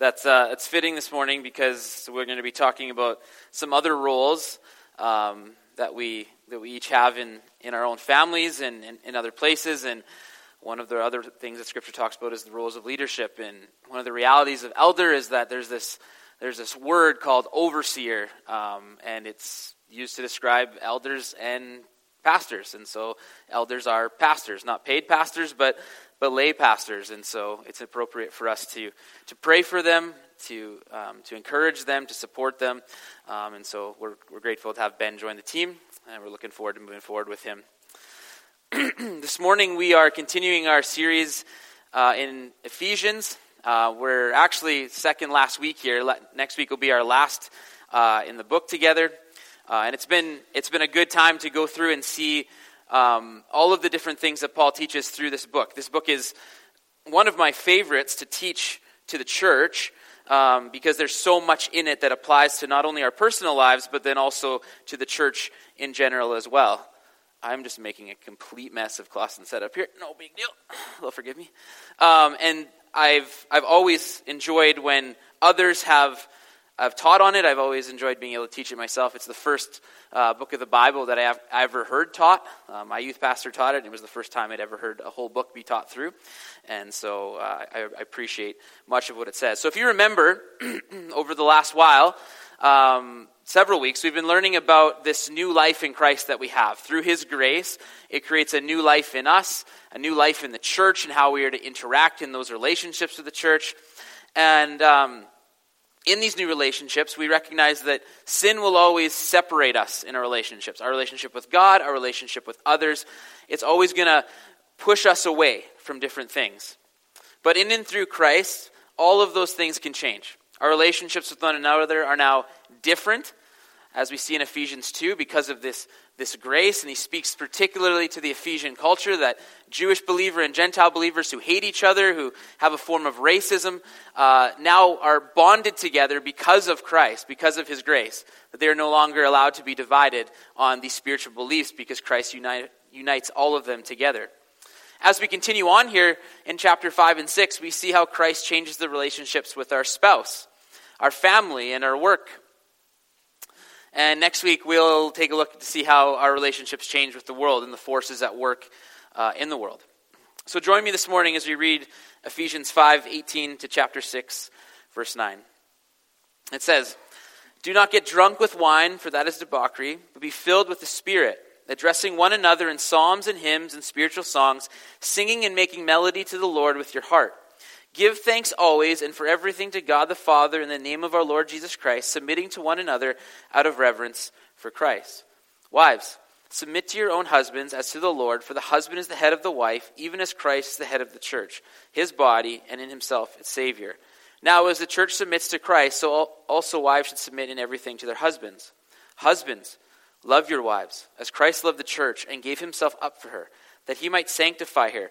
That's, uh, that's fitting this morning because we're going to be talking about some other roles um, that, we, that we each have in, in our own families and in other places. And one of the other things that Scripture talks about is the roles of leadership. And one of the realities of elder is that there's this, there's this word called overseer, um, and it's used to describe elders and pastors. And so elders are pastors, not paid pastors, but but lay pastors, and so it's appropriate for us to, to pray for them, to, um, to encourage them, to support them. Um, and so we're, we're grateful to have Ben join the team, and we're looking forward to moving forward with him. this morning we are continuing our series uh, in Ephesians. Uh, we're actually second last week here. Next week will be our last uh, in the book together. Uh, and it's been, it's been a good time to go through and see um, all of the different things that Paul teaches through this book. This book is one of my favorites to teach to the church um, because there's so much in it that applies to not only our personal lives, but then also to the church in general as well. I'm just making a complete mess of Clausen setup here. No big deal. They'll forgive me. Um, and I've, I've always enjoyed when others have I've taught on it. I've always enjoyed being able to teach it myself. It's the first uh, book of the Bible that I have ever heard taught. Uh, my youth pastor taught it, and it was the first time I'd ever heard a whole book be taught through. And so uh, I, I, appreciate much of what it says. So if you remember, over the last while, um, several weeks, we've been learning about this new life in Christ that we have. Through His grace, it creates a new life in us, a new life in the church, and how we are to interact in those relationships with the church. And um, in these new relationships, we recognize that sin will always separate us in our relationships. Our relationship with God, our relationship with others. It's always going to push us away from different things. But in and through Christ, all of those things can change. Our relationships with one another are now different, as we see in Ephesians 2, because of this this grace, and he speaks particularly to the Ephesian culture that Jewish believer and Gentile believers who hate each other, who have a form of racism, uh, now are bonded together because of Christ, because of his grace. That they are no longer allowed to be divided on these spiritual beliefs because Christ unite, unites all of them together. As we continue on here in chapter 5 and 6, we see how Christ changes the relationships with our spouse, our family, and our work. And next week, we'll take a look to see how our relationships change with the world and the forces at work uh, in the world. So join me this morning as we read Ephesians 5 18 to chapter 6, verse 9. It says, Do not get drunk with wine, for that is debauchery, but be filled with the Spirit, addressing one another in psalms and hymns and spiritual songs, singing and making melody to the Lord with your heart Give thanks always and for everything to God the Father in the name of our Lord Jesus Christ, submitting to one another out of reverence for Christ. Wives, submit to your own husbands as to the Lord, for the husband is the head of the wife, even as Christ is the head of the church, his body, and in himself its Savior. Now, as the church submits to Christ, so also wives should submit in everything to their husbands. Husbands, love your wives, as Christ loved the church and gave himself up for her, that he might sanctify her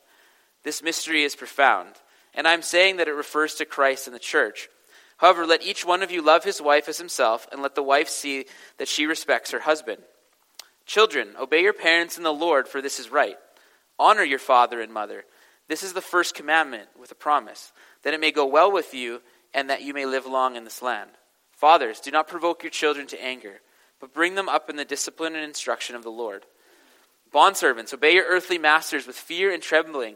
This mystery is profound, and I'm saying that it refers to Christ and the church. However, let each one of you love his wife as himself, and let the wife see that she respects her husband. Children, obey your parents in the Lord, for this is right. Honor your father and mother. This is the first commandment with a promise, that it may go well with you, and that you may live long in this land. Fathers, do not provoke your children to anger, but bring them up in the discipline and instruction of the Lord. Bondservants, obey your earthly masters with fear and trembling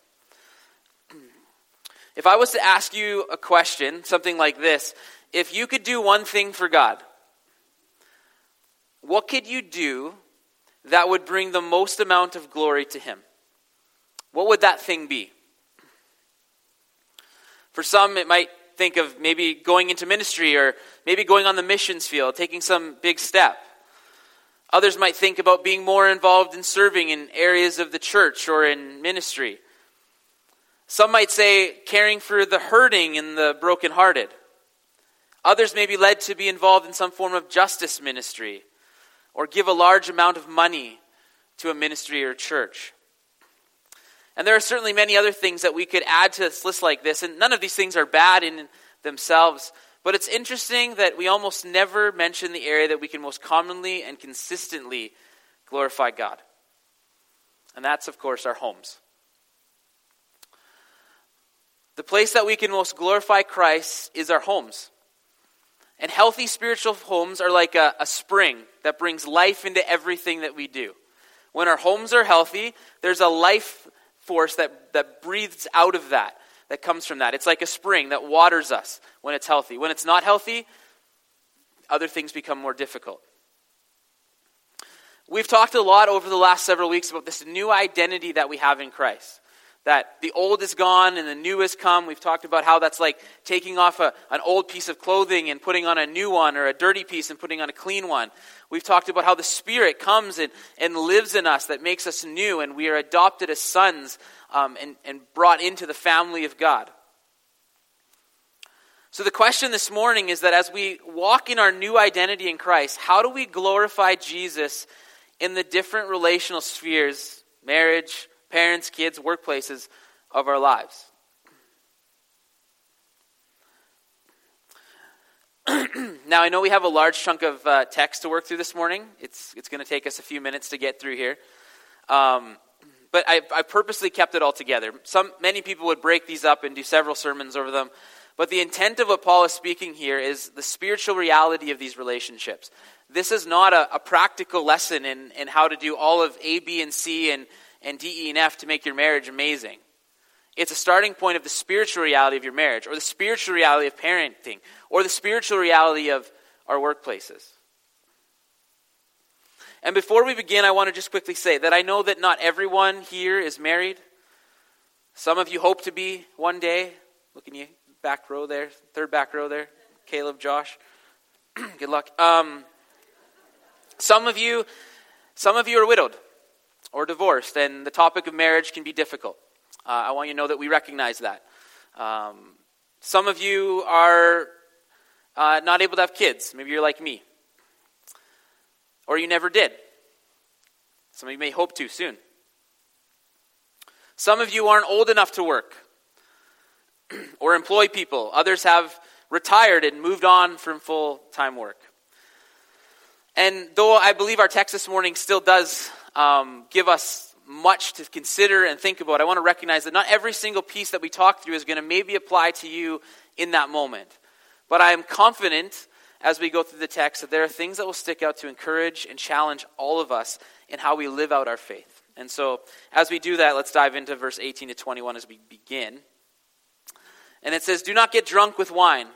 If I was to ask you a question, something like this if you could do one thing for God, what could you do that would bring the most amount of glory to Him? What would that thing be? For some, it might think of maybe going into ministry or maybe going on the missions field, taking some big step. Others might think about being more involved in serving in areas of the church or in ministry. Some might say caring for the hurting and the brokenhearted. Others may be led to be involved in some form of justice ministry or give a large amount of money to a ministry or church. And there are certainly many other things that we could add to this list like this, and none of these things are bad in themselves. But it's interesting that we almost never mention the area that we can most commonly and consistently glorify God. And that's, of course, our homes. The place that we can most glorify Christ is our homes. And healthy spiritual homes are like a, a, spring that brings life into everything that we do. When our homes are healthy, there's a life force that, that breathes out of that, that comes from that. It's like a spring that waters us when it's healthy. When it's not healthy, other things become more difficult. We've talked a lot over the last several weeks about this new identity that we have in Christ that the old is gone and the new has come. We've talked about how that's like taking off a, an old piece of clothing and putting on a new one, or a dirty piece and putting on a clean one. We've talked about how the Spirit comes and, and lives in us that makes us new, and we are adopted as sons um, and, and brought into the family of God. So, the question this morning is that as we walk in our new identity in Christ, how do we glorify Jesus in the different relational spheres marriage, parents, kids, workplaces of our lives. now, I know we have a large chunk of uh, text to work through this morning. It's, it's going to take us a few minutes to get through here. Um, but I, I purposely kept it all together. Some, many people would break these up and do several sermons over them. But the intent of what Paul is speaking here is the spiritual reality of these relationships. This is not a, a practical lesson in, in how to do all of A, B, and C and, and D, E, and F to make your marriage amazing. It's a starting point of the spiritual reality of your marriage, or the spiritual reality of parenting, or the spiritual reality of our workplaces. And before we begin, I want to just quickly say that I know that not everyone here is married. Some of you hope to be one day. Look Looking you back row there, third back row there, Caleb, Josh. Good luck. Um, some of you, some of you are widowed or divorced, and the topic of marriage can be difficult. Uh, I want you to know that we recognize that. Um, some of you are uh, not able to have kids. Maybe you're like me. Or you never did. Some of you may hope to soon. Some of you aren't old enough to work or employ people. Others have retired and moved on from full time work. And though I believe our text this morning still does um, give us much to consider and think about, I want to recognize that not every single piece that we talk through is going to maybe apply to you in that moment. But I am confident as we go through the text that there are things that will stick out to encourage and challenge all of us in how we live out our faith. And so, as we do that, let's dive into verse 18 to 21 as we begin. And it says, Do not get drunk with wine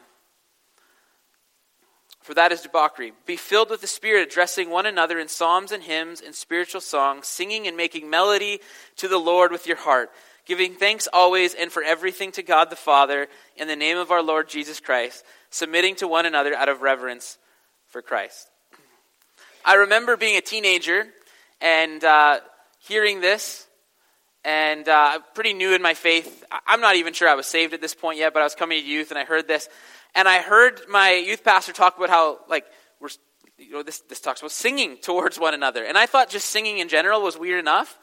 for that is debauchery. Be filled with the Spirit, addressing one another in psalms and hymns and spiritual songs, singing and making melody to the Lord with your heart, giving thanks always and for everything to God the Father, in the name of our Lord Jesus Christ, submitting to one another out of reverence for Christ. I remember being a teenager and uh, hearing this, and uh, pretty new in my faith. I'm not even sure I was saved at this point yet, but I was coming to youth and I heard this. And I heard my youth pastor talk about how, like, we're, you know, this, this talks about singing towards one another. And I thought just singing in general was weird enough.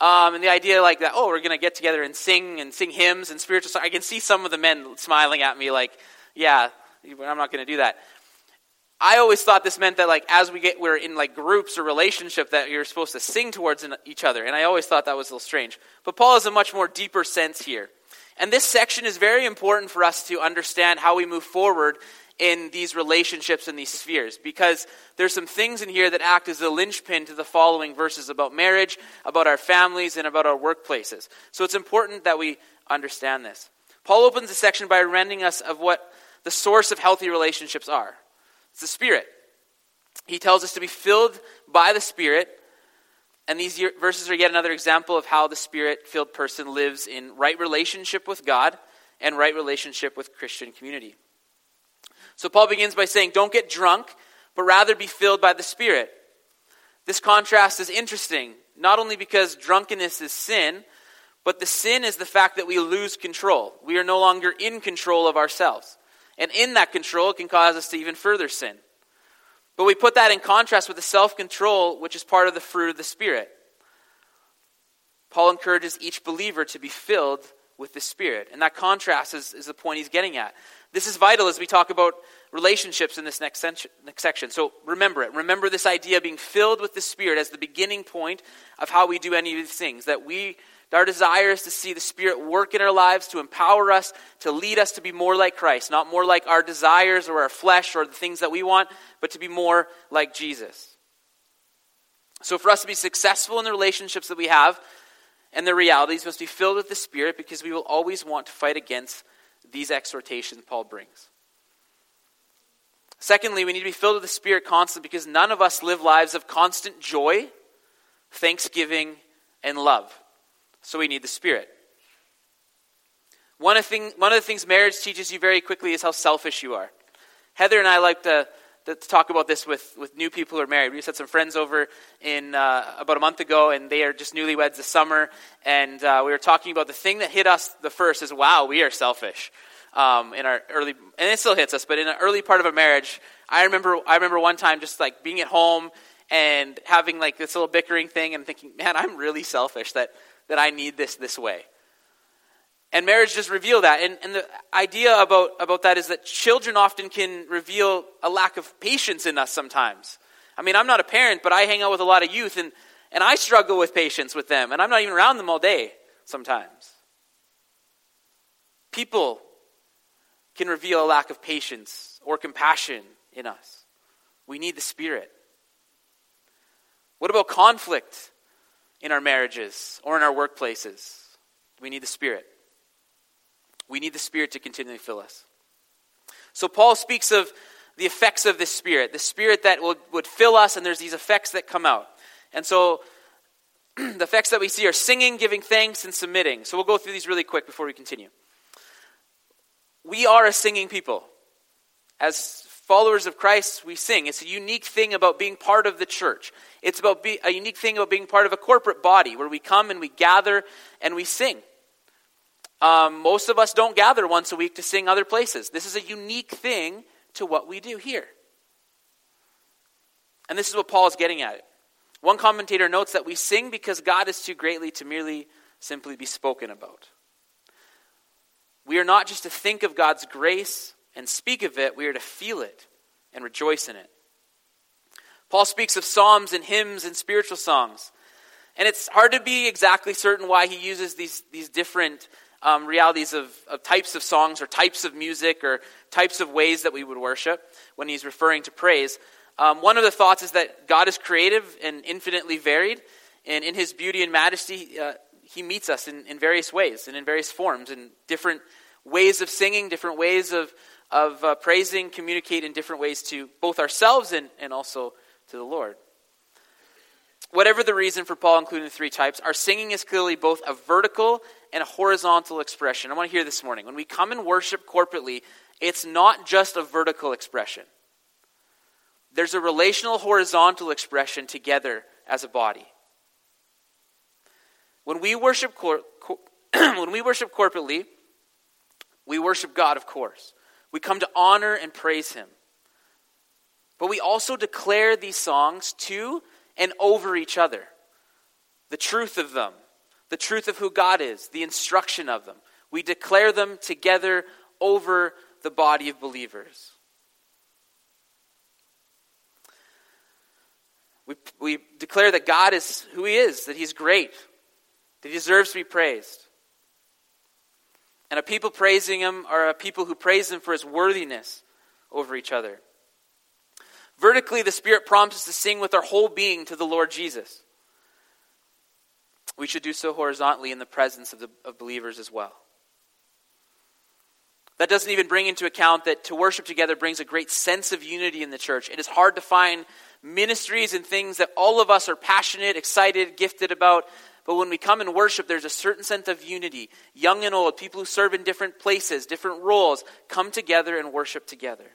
Um, and the idea, like, that, oh, we're going to get together and sing and sing hymns and spiritual songs. I can see some of the men smiling at me, like, yeah, I'm not going to do that. I always thought this meant that, like, as we get, we're in, like, groups or relationship, that you're supposed to sing towards each other. And I always thought that was a little strange. But Paul has a much more deeper sense here. And this section is very important for us to understand how we move forward in these relationships and these spheres because there's some things in here that act as a linchpin to the following verses about marriage, about our families, and about our workplaces. So it's important that we understand this. Paul opens the section by reminding us of what the the source of healthy relationships are it's the Spirit. He tells us to be filled by the Spirit. And these verses are yet another example of how the Spirit filled person lives in right relationship with God and right relationship with Christian community. So Paul begins by saying, Don't get drunk, but rather be filled by the Spirit. This contrast is interesting, not only because drunkenness is sin, but the sin is the fact that we lose control. We are no longer in control of ourselves. And in that control, it can cause us to even further sin. But we put that in contrast with the self control, which is part of the fruit of the Spirit. Paul encourages each believer to be filled with the Spirit. And that contrast is, is the point he's getting at. This is vital as we talk about relationships in this next, next section. So remember it. Remember this idea of being filled with the Spirit as the beginning point of how we do any of these things. That we our desire is to see the Spirit work in our lives, to empower us, to lead us to be more like Christ, not more like our desires or our flesh or the things that we want, but to be more like Jesus. So, for us to be successful in the relationships that we have and the realities, must be filled with the Spirit because we will always want to fight against these exhortations Paul brings. Secondly, we need to be filled with the Spirit constantly because none of us live lives of constant joy, thanksgiving, and love. So we need the Spirit. One of, thing, one of the things marriage teaches you very quickly is how selfish you are. Heather and I like to, to talk about this with, with new people who are married. We just had some friends over in uh, about a month ago, and they are just newlyweds this summer. And uh, we were talking about the thing that hit us the first is, wow, we are selfish. Um, in our early, and it still hits us, but in an early part of a marriage, I remember, I remember one time just like being at home and having like this little bickering thing and thinking, man, I'm really selfish that that I need this this way. And marriage does reveal that. And, and the idea about, about that is that children often can reveal a lack of patience in us sometimes. I mean, I'm not a parent, but I hang out with a lot of youth, and, and I struggle with patience with them, and I'm not even around them all day sometimes. People can reveal a lack of patience or compassion in us. We need the Spirit. What about conflict? In our marriages or in our workplaces. We need the Spirit. We need the Spirit to continually fill us. So, Paul speaks of the effects of this Spirit, the Spirit that will, would fill us, and there's these effects that come out. And so, the effects that we see are singing, giving thanks, and submitting. So, we'll go through these really quick before we continue. We are a singing people. As followers of Christ, we sing. It's a unique thing about being part of the church. It's about be, a unique thing about being part of a corporate body where we come and we gather and we sing. Um, most of us don't gather once a week to sing other places. This is a unique thing to what we do here. And this is what Paul is getting at. It. One commentator notes that we sing because God is too greatly to merely simply be spoken about. We are not just to think of God's grace and speak of it, we are to feel it and rejoice in it. Paul speaks of psalms and hymns and spiritual songs. And it's hard to be exactly certain why he uses these, these different um, realities of, of types of songs or types of music or types of ways that we would worship when he's referring to praise. Um, one of the thoughts is that God is creative and infinitely varied, and in his beauty and majesty, uh, he meets us in, in various ways and in various forms, in different ways of singing, different ways of, of uh, praising communicate in different ways to both ourselves and, and also to the Lord. Whatever the reason for Paul including the three types, our singing is clearly both a vertical and a horizontal expression. I want to hear this morning. When we come and worship corporately, it's not just a vertical expression. There's a relational horizontal expression together as a body. When we worship cor- cor- when we worship corporately, we worship God, of course. We come to honor and praise Him. But we also declare these songs to and over each other the truth of them, the truth of who God is, the instruction of them. We declare them together over the body of believers. We, we declare that God is who He is, that He's great, that He deserves to be praised. And a people praising him are a people who praise him for his worthiness over each other. Vertically, the Spirit prompts us to sing with our whole being to the Lord Jesus. We should do so horizontally in the presence of, the, of believers as well. That doesn't even bring into account that to worship together brings a great sense of unity in the church. It is hard to find ministries and things that all of us are passionate, excited, gifted about. But when we come and worship, there's a certain sense of unity. Young and old, people who serve in different places, different roles, come together and worship together.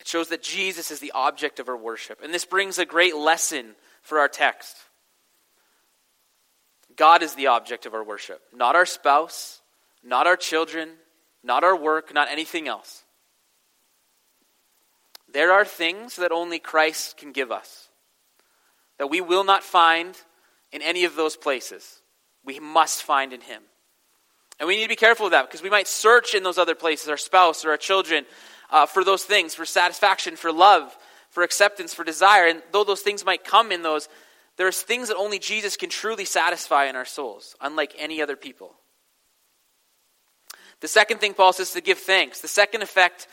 It shows that Jesus is the object of our worship. And this brings a great lesson for our text. God is the object of our worship, not our spouse, not our children, not our work, not anything else. There are things that only Christ can give us that we will not find in any of those places. We must find in Him. And we need to be careful of that because we might search in those other places, our spouse or our children, uh, for those things, for satisfaction, for love, for acceptance, for desire. And though those things might come in those, there's things that only Jesus can truly satisfy in our souls, unlike any other people. The second thing Paul says to give thanks. The second effect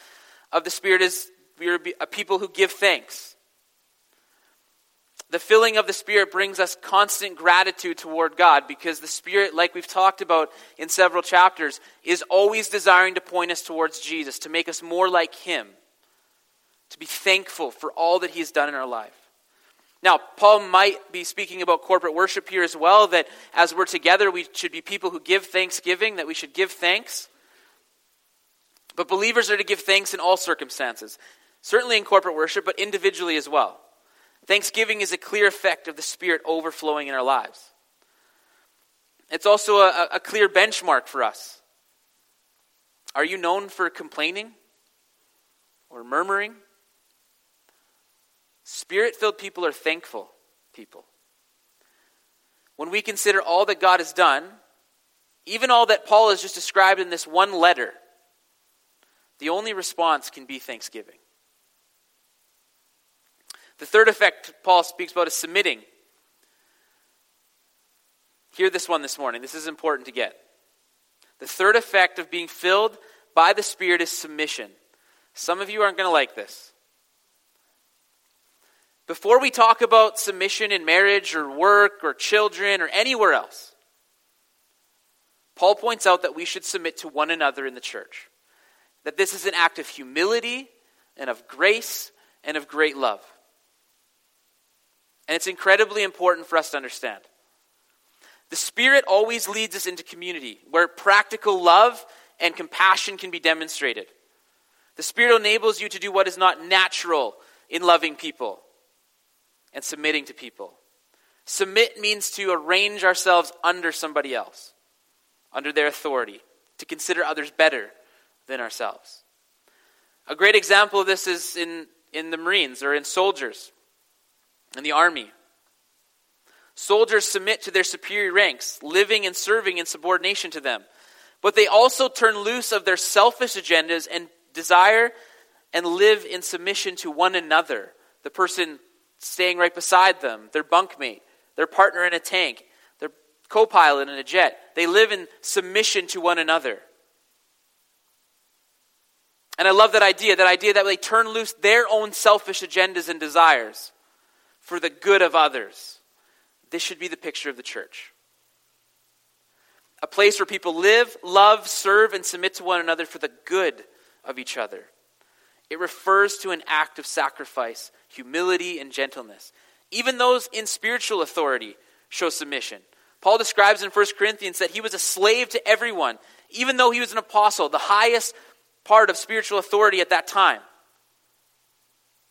of the Spirit is we are a people who give thanks. The filling of the Spirit brings us constant gratitude toward God because the Spirit, like we've talked about in several chapters, is always desiring to point us towards Jesus, to make us more like Him, to be thankful for all that He has done in our life. Now, Paul might be speaking about corporate worship here as well, that as we're together, we should be people who give thanksgiving, that we should give thanks. But believers are to give thanks in all circumstances, certainly in corporate worship, but individually as well. Thanksgiving is a clear effect of the Spirit overflowing in our lives. It's also a, a clear benchmark for us. Are you known for complaining or murmuring? Spirit filled people are thankful people. When we consider all that God has done, even all that Paul has just described in this one letter, the only response can be thanksgiving. The third effect Paul speaks about is submitting. Hear this one this morning. This is important to get. The third effect of being filled by the Spirit is submission. Some of you aren't going to like this. Before we talk about submission in marriage or work or children or anywhere else, Paul points out that we should submit to one another in the church. That this is an act of humility and of grace and of great love. And it's incredibly important for us to understand. The Spirit always leads us into community where practical love and compassion can be demonstrated. The Spirit enables you to do what is not natural in loving people and submitting to people. Submit means to arrange ourselves under somebody else, under their authority, to consider others better than ourselves. A great example of this is in, in the Marines or in soldiers, in the Army. Soldiers submit to their superior ranks, living and serving in subordination to them. But they also turn loose of their selfish agendas and desire and live in submission to one another. The person staying right beside them, their bunkmate, their partner in a tank, their co pilot in a jet. They live in submission to one another. And I love that idea that idea that they turn loose their own selfish agendas and desires for the good of others. This should be the picture of the church. A place where people live, love, serve, and submit to one another for the good of each other. It refers to an act of sacrifice, humility, and gentleness. Even those in spiritual authority show submission. Paul describes in 1 Corinthians that he was a slave to everyone, even though he was an apostle, the highest part of spiritual authority at that time.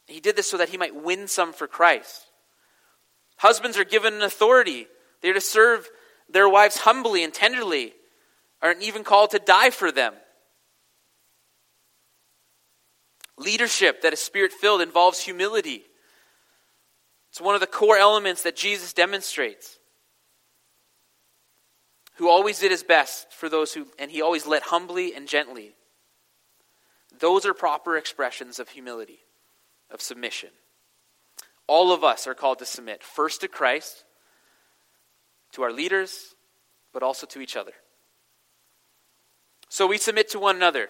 He did this so that he might win some for Christ. Husbands are given an authority. They're to serve their wives humbly and tenderly, are even called to die for them. Leadership that is spirit filled involves humility. It's one of the core elements that Jesus demonstrates. Who always did his best for those who, and he always led humbly and gently. Those are proper expressions of humility, of submission. All of us are called to submit, first to Christ, to our leaders, but also to each other. So we submit to one another.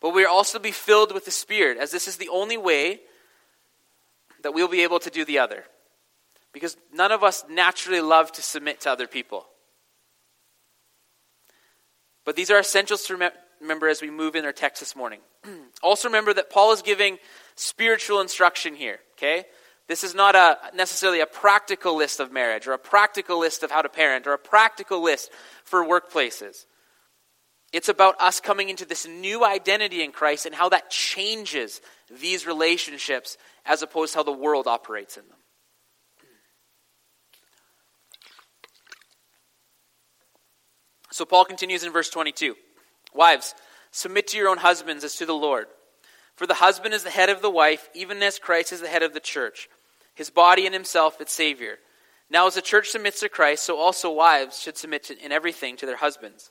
But we are also to be filled with the Spirit, as this is the only way that we'll be able to do the other. Because none of us naturally love to submit to other people. But these are essentials to remember as we move in our text this morning. also remember that Paul is giving spiritual instruction here, okay? This is not a necessarily a practical list of marriage or a practical list of how to parent or a practical list for workplaces. It's about us coming into this new identity in Christ and how that changes these relationships as opposed to how the world operates in them. So Paul continues in verse 22 Wives, submit to your own husbands as to the Lord. For the husband is the head of the wife, even as Christ is the head of the church, his body and himself its Savior. Now, as the church submits to Christ, so also wives should submit to, in everything to their husbands.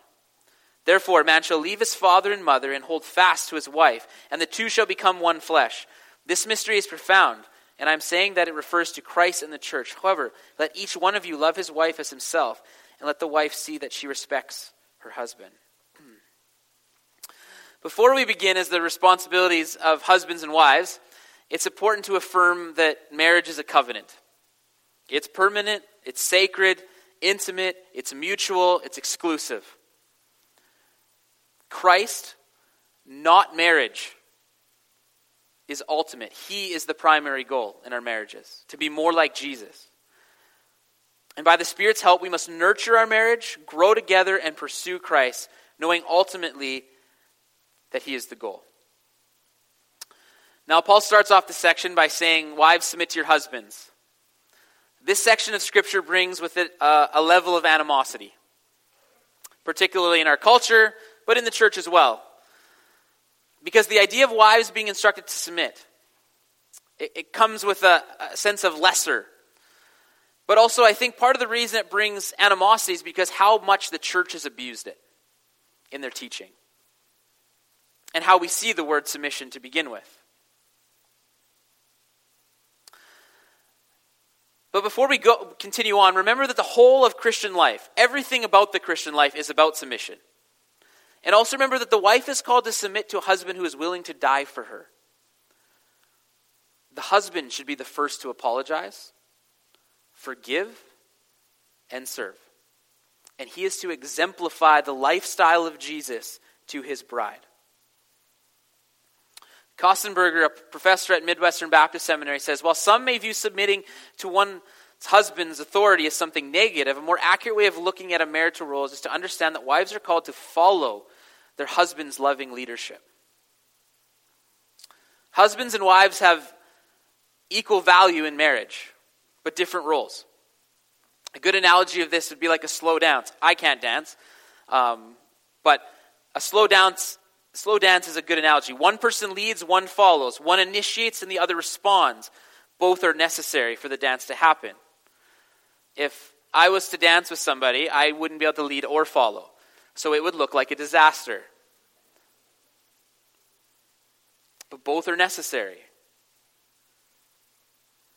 Therefore, a man shall leave his father and mother and hold fast to his wife, and the two shall become one flesh. This mystery is profound, and I'm saying that it refers to Christ and the church. However, let each one of you love his wife as himself, and let the wife see that she respects her husband. Hmm. Before we begin as the responsibilities of husbands and wives, it's important to affirm that marriage is a covenant. It's permanent, it's sacred, intimate, it's mutual, it's exclusive. Christ, not marriage, is ultimate. He is the primary goal in our marriages, to be more like Jesus. And by the Spirit's help, we must nurture our marriage, grow together, and pursue Christ, knowing ultimately that He is the goal. Now, Paul starts off the section by saying, Wives, submit to your husbands. This section of Scripture brings with it a, a level of animosity, particularly in our culture, but in the church as well. Because the idea of wives being instructed to submit, it, it comes with a, a sense of lesser. But also, I think part of the reason it brings animosity is because how much the church has abused it in their teaching. And how we see the word submission to begin with. But before we go continue on, remember that the whole of Christian life, everything about the Christian life is about submission. And also remember that the wife is called to submit to a husband who is willing to die for her. The husband should be the first to apologize, forgive, and serve. And he is to exemplify the lifestyle of Jesus to his bride. Kostenberger, a professor at Midwestern Baptist Seminary, says While some may view submitting to one's husband's authority as something negative, a more accurate way of looking at a marital role is to understand that wives are called to follow their husband's loving leadership. Husbands and wives have equal value in marriage, but different roles. A good analogy of this would be like a slow dance. I can't dance, um, but a slow dance, slow dance is a good analogy. One person leads, one follows. One initiates, and the other responds. Both are necessary for the dance to happen. If I was to dance with somebody, I wouldn't be able to lead or follow. So it would look like a disaster. But both are necessary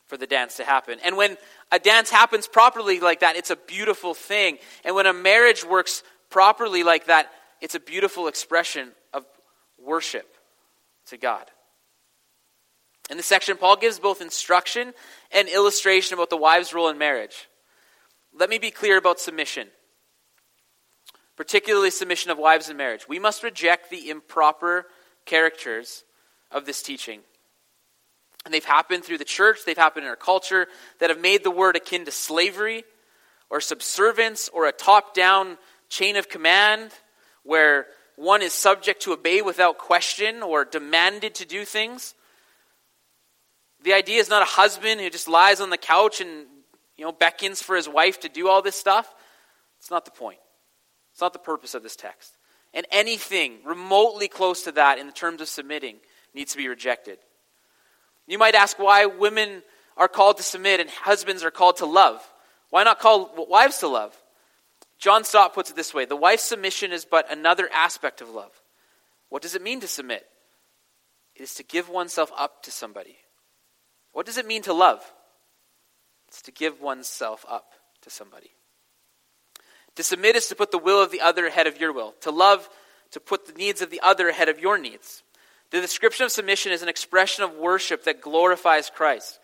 for the dance to happen. And when a dance happens properly like that, it's a beautiful thing. And when a marriage works properly like that, it's a beautiful expression of worship to God. In this section, Paul gives both instruction and illustration about the wife's role in marriage. Let me be clear about submission particularly submission of wives in marriage. We must reject the improper characters of this teaching. And they've happened through the church, they've happened in our culture that have made the word akin to slavery or subservience or a top down chain of command where one is subject to obey without question or demanded to do things. The idea is not a husband who just lies on the couch and you know beckons for his wife to do all this stuff. It's not the point. It's not the purpose of this text. And anything remotely close to that in the terms of submitting needs to be rejected. You might ask why women are called to submit and husbands are called to love. Why not call wives to love? John Stott puts it this way The wife's submission is but another aspect of love. What does it mean to submit? It is to give oneself up to somebody. What does it mean to love? It's to give oneself up to somebody. To submit is to put the will of the other ahead of your will. To love, to put the needs of the other ahead of your needs. The description of submission is an expression of worship that glorifies Christ.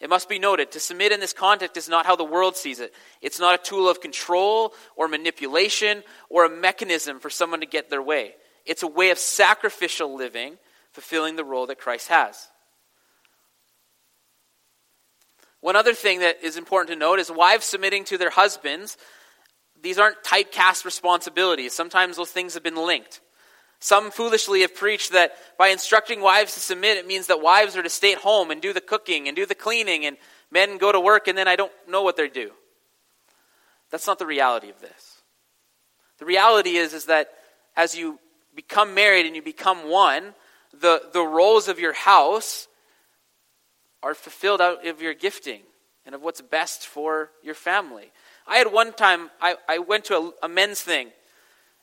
It must be noted, to submit in this context is not how the world sees it. It's not a tool of control or manipulation or a mechanism for someone to get their way. It's a way of sacrificial living, fulfilling the role that Christ has. One other thing that is important to note is wives submitting to their husbands. These aren't typecast responsibilities. Sometimes those things have been linked. Some foolishly have preached that by instructing wives to submit, it means that wives are to stay at home and do the cooking and do the cleaning, and men go to work, and then I don't know what they do. That's not the reality of this. The reality is, is that as you become married and you become one, the, the roles of your house are fulfilled out of your gifting and of what's best for your family. I had one time, I, I went to a, a men's thing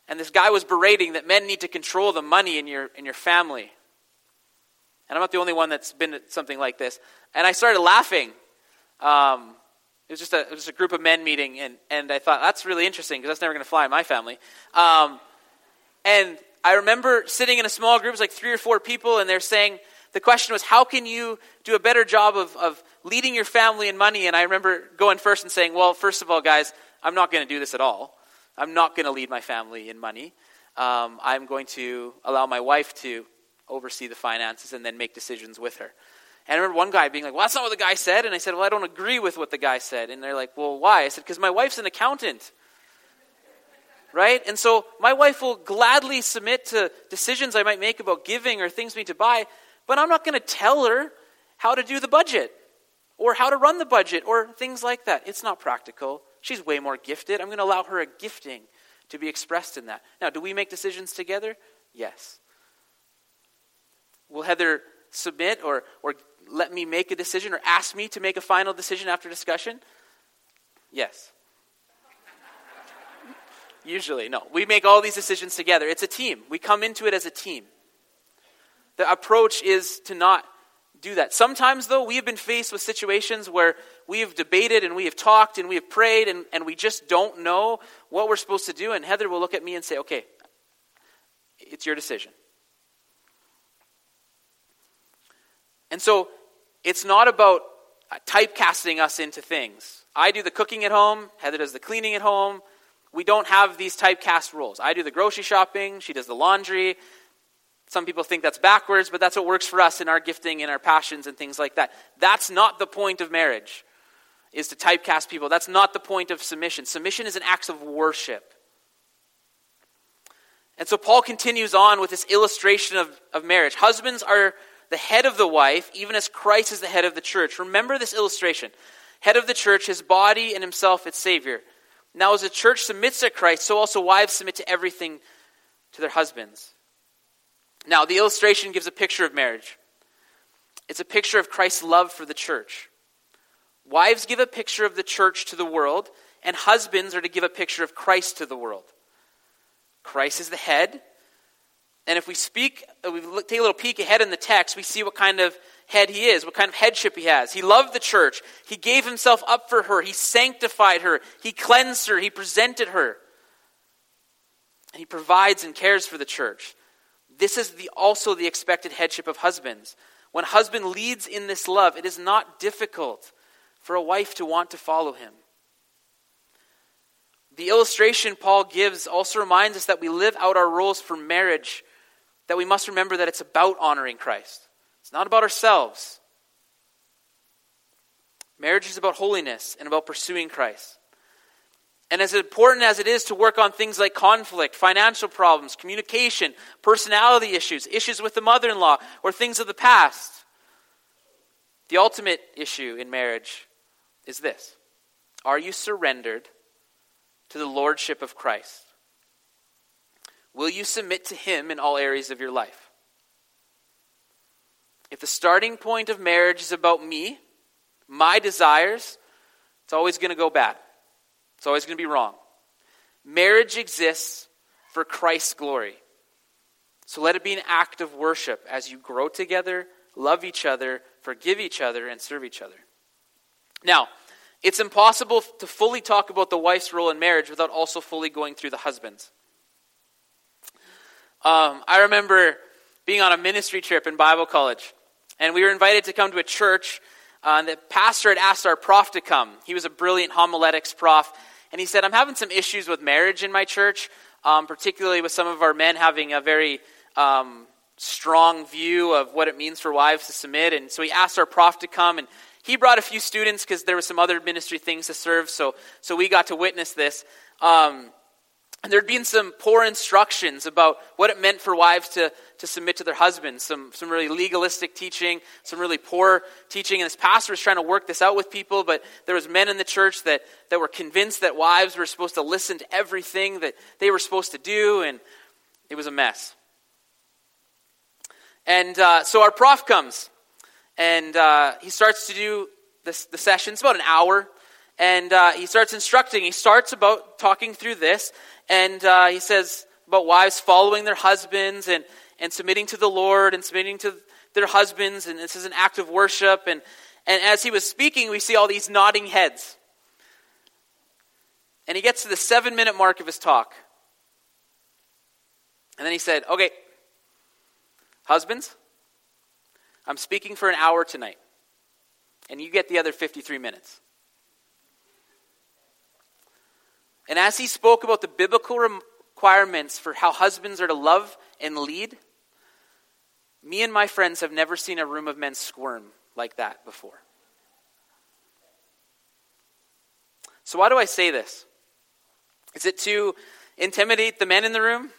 and this guy was berating that men need to control the money in your, in your family. And I'm not the only one that's been at something like this. And I started laughing. Um, it was just a, it was a group of men meeting, and, and I thought, that's really interesting because that's never going to fly in my family. Um, and I remember sitting in a small group, it was like three or four people, and they're saying, the question was, how can you do a better job of, of leading your family in money? And I remember going first and saying, well, first of all, guys, I'm not going to do this at all. I'm not going to lead my family in money. Um, I'm going to allow my wife to oversee the finances and then make decisions with her. And I remember one guy being like, well, that's not what the guy said. And I said, well, I don't agree with what the guy said. And they're like, well, why? I said, because my wife's an accountant. Right? And so my wife will gladly submit to decisions I might make about giving or things we need to buy, but I'm not going to tell her how to do the budget or how to run the budget or things like that. It's not practical. She's way more gifted. I'm going to allow her a gifting to be expressed in that. Now, do we make decisions together? Yes. Will Heather submit or, or let me make a decision or ask me to make a final decision after discussion? Yes. Usually, no. We make all these decisions together. It's a team. We come into it as a team. The approach is to not do that. Sometimes, though, we have been faced with situations where we have debated and we have talked and we have prayed and, and we just don't know what we're supposed to do. And Heather will look at me and say, okay, it's your decision. And so it's not about typecasting us into things. I do the cooking at home, Heather does the cleaning at home. We don't have these typecast roles. I do the grocery shopping, she does the laundry, some people think that's backwards, but that's what works for us in our gifting and our passions and things like that. That's not the point of marriage, is to typecast people. That's not the point of submission. Submission is an act of worship. And so Paul continues on with this illustration of, of marriage. Husbands are the head of the wife, even as Christ is the head of the church. Remember this illustration. Head of the church, his body, and himself its Savior. Now, as the church submits to Christ, so also wives submit to everything to their husbands. Now, the illustration gives a picture of marriage. It's a picture of Christ's love for the church. Wives give a picture of the church to the world, and husbands are to give a picture of Christ to the world. Christ is the head. And if we speak, uh, we take a little peek ahead in the text, we see what kind of head he is, what kind of headship he has. He loved the church. He gave himself up for her. He sanctified her. He cleansed her. He presented her. And he provides and cares for the church. This is the, also the expected headship of husbands. When husband leads in this love, it is not difficult for a wife to want to follow him. The illustration Paul gives also reminds us that we live out our roles for marriage, that we must remember that it's about honoring Christ. It's not about ourselves. Marriage is about holiness and about pursuing Christ. And as important as it is to work on things like conflict, financial problems, communication, personality issues, issues with the mother in law, or things of the past, the ultimate issue in marriage is this Are you surrendered to the lordship of Christ? Will you submit to Him in all areas of your life? If the starting point of marriage is about me, my desires, it's always going to go bad. It's always going to be wrong. Marriage exists for Christ's glory. So let it be an act of worship as you grow together, love each other, forgive each other, and serve each other. Now, it's impossible to fully talk about the wife's role in marriage without also fully going through the husband's. Um, I remember being on a ministry trip in Bible college, and we were invited to come to a church. Uh, and the pastor had asked our prof to come. He was a brilliant homiletics prof, and he said, I'm having some issues with marriage in my church, um, particularly with some of our men having a very um, strong view of what it means for wives to submit. And so he asked our prof to come, and he brought a few students because there were some other ministry things to serve, so, so we got to witness this. Um, and there'd been some poor instructions about what it meant for wives to, to submit to their husbands, some, some really legalistic teaching, some really poor teaching. And this pastor was trying to work this out with people, but there was men in the church that, that were convinced that wives were supposed to listen to everything that they were supposed to do, and it was a mess. And uh, so our prof comes, and uh, he starts to do this, the session. It's about an hour. And uh, he starts instructing. He starts about talking through this. And uh, he says about wives following their husbands and, and submitting to the Lord and submitting to their husbands. And this is an act of worship. And, and as he was speaking, we see all these nodding heads. And he gets to the seven minute mark of his talk. And then he said, Okay, husbands, I'm speaking for an hour tonight, and you get the other 53 minutes. And as he spoke about the biblical requirements for how husbands are to love and lead, me and my friends have never seen a room of men squirm like that before. So, why do I say this? Is it to intimidate the men in the room?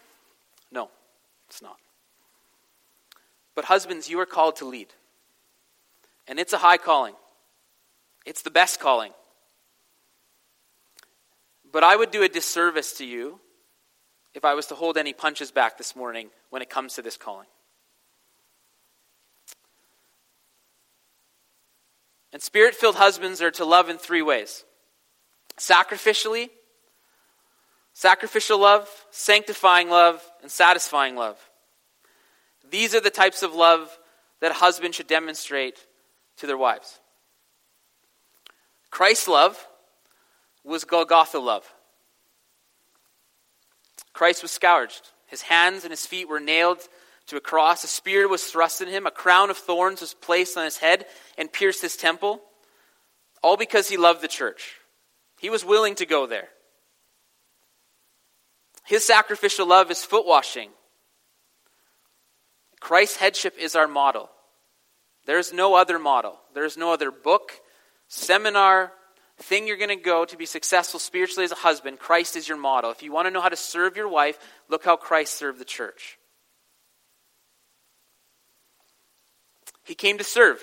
No, it's not. But, husbands, you are called to lead. And it's a high calling, it's the best calling. But I would do a disservice to you if I was to hold any punches back this morning when it comes to this calling. And spirit filled husbands are to love in three ways sacrificially, sacrificial love, sanctifying love, and satisfying love. These are the types of love that a husband should demonstrate to their wives. Christ's love was Golgotha love. Christ was scourged. His hands and his feet were nailed to a cross. A spear was thrust in him. A crown of thorns was placed on his head and pierced his temple. All because he loved the church. He was willing to go there. His sacrificial love is foot washing. Christ's headship is our model. There is no other model. There is no other book, seminar, thing you're going to go to be successful spiritually as a husband. Christ is your model. If you want to know how to serve your wife, look how Christ served the church. He came to serve.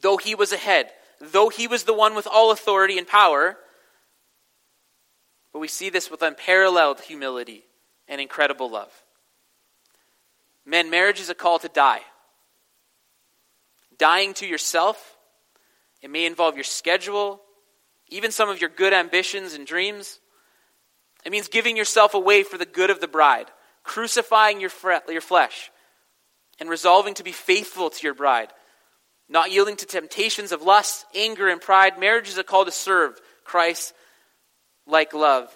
Though he was ahead, though he was the one with all authority and power, but we see this with unparalleled humility and incredible love. Men, marriage is a call to die. Dying to yourself. It may involve your schedule, even some of your good ambitions and dreams. It means giving yourself away for the good of the bride, crucifying your, your flesh, and resolving to be faithful to your bride, not yielding to temptations of lust, anger, and pride. Marriage is a call to serve Christ like love.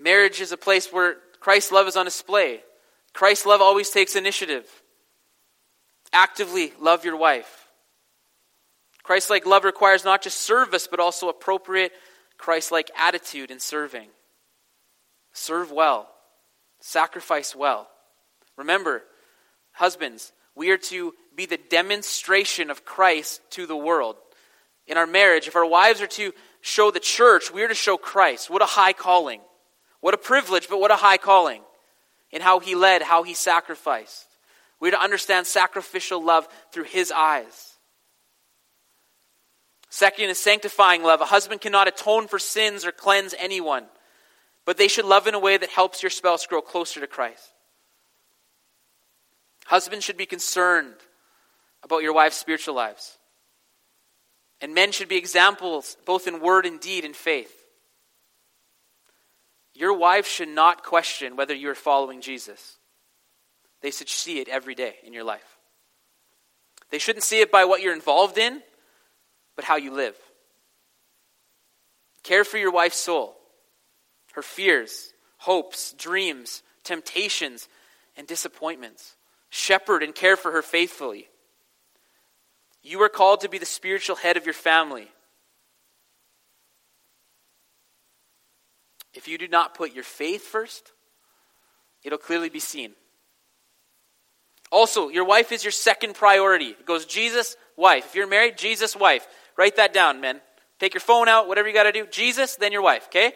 Marriage is a place where Christ's love is on display. Christ's love always takes initiative. Actively love your wife. Christ like love requires not just service, but also appropriate Christ like attitude in serving. Serve well, sacrifice well. Remember, husbands, we are to be the demonstration of Christ to the world. In our marriage, if our wives are to show the church, we are to show Christ. What a high calling. What a privilege, but what a high calling in how he led, how he sacrificed. We're to understand sacrificial love through his eyes. Second is sanctifying love. A husband cannot atone for sins or cleanse anyone, but they should love in a way that helps your spouse grow closer to Christ. Husbands should be concerned about your wife's spiritual lives. And men should be examples, both in word and deed and faith. Your wife should not question whether you're following Jesus. They should see it every day in your life. They shouldn't see it by what you're involved in, but how you live. Care for your wife's soul, her fears, hopes, dreams, temptations, and disappointments. Shepherd and care for her faithfully. You are called to be the spiritual head of your family. If you do not put your faith first, it'll clearly be seen. Also, your wife is your second priority. It goes Jesus, wife. If you're married, Jesus, wife. Write that down, men. Take your phone out, whatever you got to do. Jesus, then your wife, okay?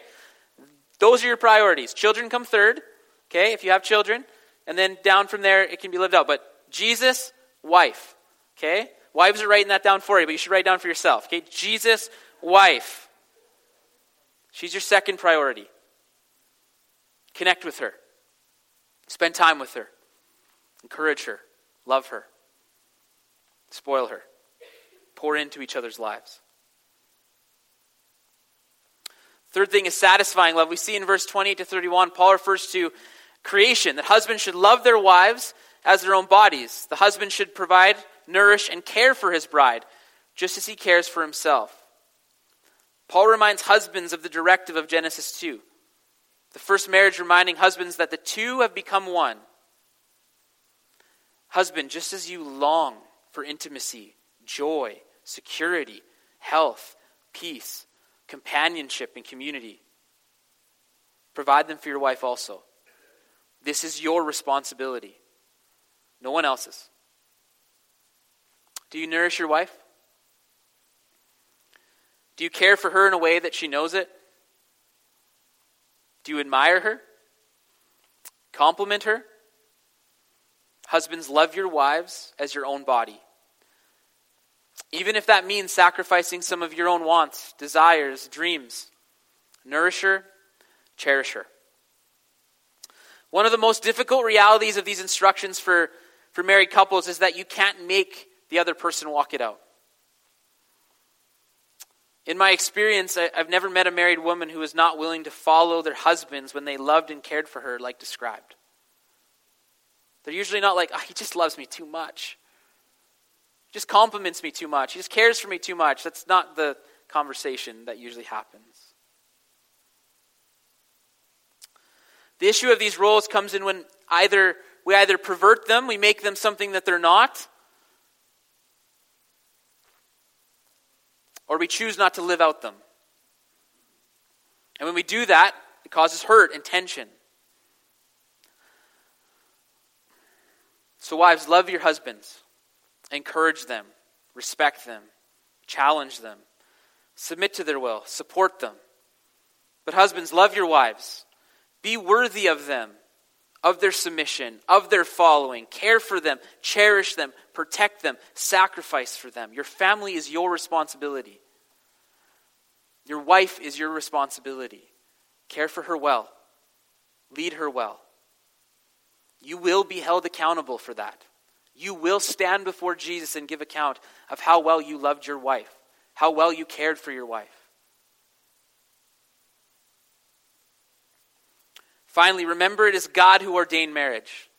Those are your priorities. Children come third, okay, if you have children. And then down from there, it can be lived out. But Jesus, wife, okay? Wives are writing that down for you, but you should write down for yourself, okay? Jesus, wife. She's your second priority. Connect with her, spend time with her, encourage her, love her, spoil her, pour into each other's lives. Third thing is satisfying love. We see in verse 20 to 31, Paul refers to creation, that husbands should love their wives as their own bodies. The husband should provide, nourish, and care for his bride, just as he cares for himself. Paul reminds husbands of the directive of Genesis 2. The first marriage reminding husbands that the two have become one. Husband, just as you long for intimacy, joy, security, health, peace, companionship, and community, provide them for your wife also. This is your responsibility, no one else's. Do you nourish your wife? Do you care for her in a way that she knows it? Do you admire her? Compliment her? Husbands, love your wives as your own body. Even if that means sacrificing some of your own wants, desires, dreams. Nourish her, cherish her. One of the most difficult realities of these instructions for, for married couples is that you can't make the other person walk it out. In my experience, I, have never met a married woman who was not willing to follow their husbands when they loved and cared for her, like described. They're usually not like, oh, he just loves me too much. He just compliments me too much. He just cares for me too much. That's not the conversation that usually happens. The issue of these roles comes in when either we either pervert them, we make them something that they're not, or we choose not to live out them. And when we do that, it causes hurt and tension. So, wives, love your husbands, encourage them, respect them, challenge them, submit to their will, support them. But, husbands, love your wives, be worthy of them, of their submission, of their following. Care for them, cherish them, protect them, sacrifice for them. Your family is your responsibility. Your wife is your responsibility. Care for her well, lead her well. You will be held accountable for that. You will stand before Jesus and give account of how well you loved your wife, how well you cared for your wife. Finally, remember it is God who ordained marriage.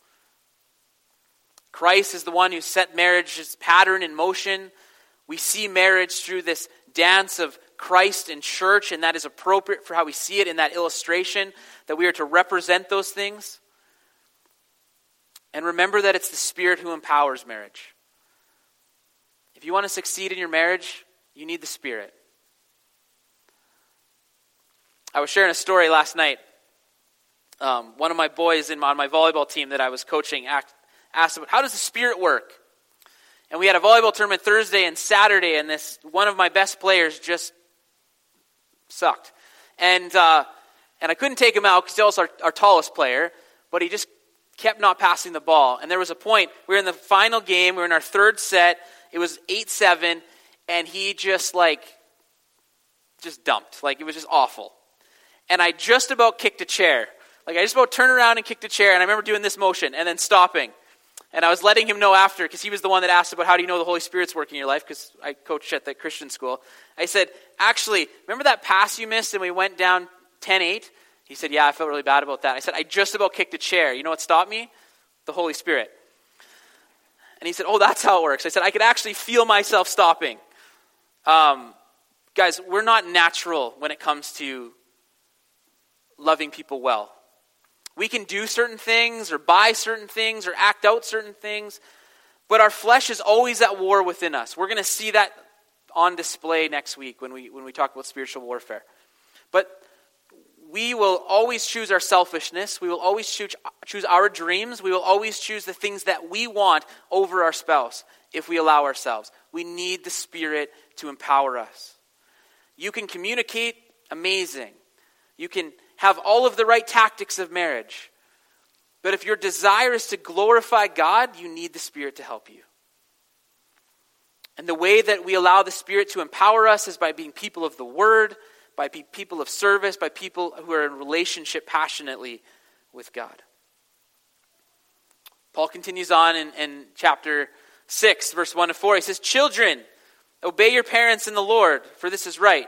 Christ is the one who set marriage's pattern in motion. We see marriage through this dance of Christ and church, and that is appropriate for how we see it in that illustration, that we are to represent those things. And remember that it's the Spirit who empowers marriage. If you want to succeed in your marriage, you need the Spirit. I was sharing a story last night um, one of my boys in my, on my volleyball team that I was coaching asked, asked about how does the Spirit work? And we had a volleyball tournament Thursday and Saturday, and this one of my best players just sucked. And, uh, and I couldn't take him out because he was our, our tallest player, but he just kept not passing the ball. And there was a point, we were in the final game, we were in our third set, it was 8 7, and he just like, just dumped. Like, it was just awful. And I just about kicked a chair. Like I just about turned around and kicked a chair, and I remember doing this motion and then stopping. And I was letting him know after, because he was the one that asked about how do you know the Holy Spirit's working in your life, because I coached at the Christian school. I said, actually, remember that pass you missed and we went down 10 8? He said, Yeah, I felt really bad about that. I said, I just about kicked a chair. You know what stopped me? The Holy Spirit. And he said, Oh, that's how it works. I said, I could actually feel myself stopping. Um, guys, we're not natural when it comes to loving people well. We can do certain things or buy certain things or act out certain things, but our flesh is always at war within us. We're going to see that on display next week when we, when we talk about spiritual warfare. But we will always choose our selfishness. We will always choose, choose our dreams. We will always choose the things that we want over our spouse if we allow ourselves. We need the Spirit to empower us. You can communicate amazing. You can have all of the right tactics of marriage. But if your desire is to glorify God, you need the Spirit to help you. And the way that we allow the Spirit to empower us is by being people of the Word, by people of service, by people who are in relationship passionately with God. Paul continues on in, in chapter 6, verse 1 to 4. He says, Children, obey your parents in the Lord, for this is right.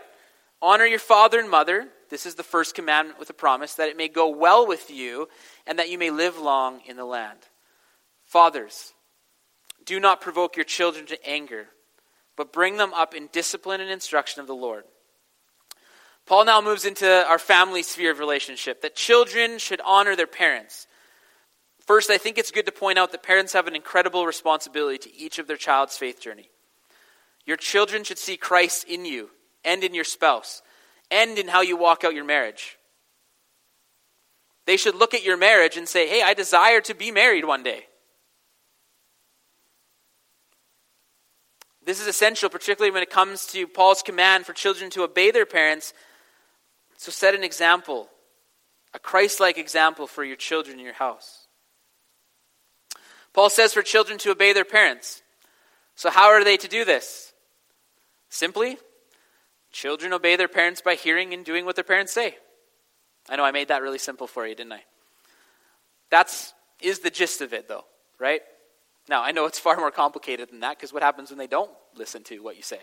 Honor your father and mother this is the first commandment with a promise that it may go well with you and that you may live long in the land. Fathers, do not provoke your children to anger, but bring them up in discipline and instruction of the Lord. Paul now moves into our family sphere of relationship that children should honor their parents. First, I think it's good to point out that parents have an incredible responsibility to each of their child's faith journey. Your children should see Christ in you and in your spouse end in how you walk out your marriage. They should look at your marriage and say, hey, I desire to be married one day. This is essential, particularly when it comes to Paul's command for children to obey their parents. So set an example, a Christ like example for your children in your house. Paul says for children to obey their parents. So, how are they to do this? Simply, Children obey their parents by hearing and doing what their parents say. I know I made that really simple for you, didn't I? That's is the gist of it though, right? Now, I know it's far more complicated than that because what happens when they don't listen to what you say?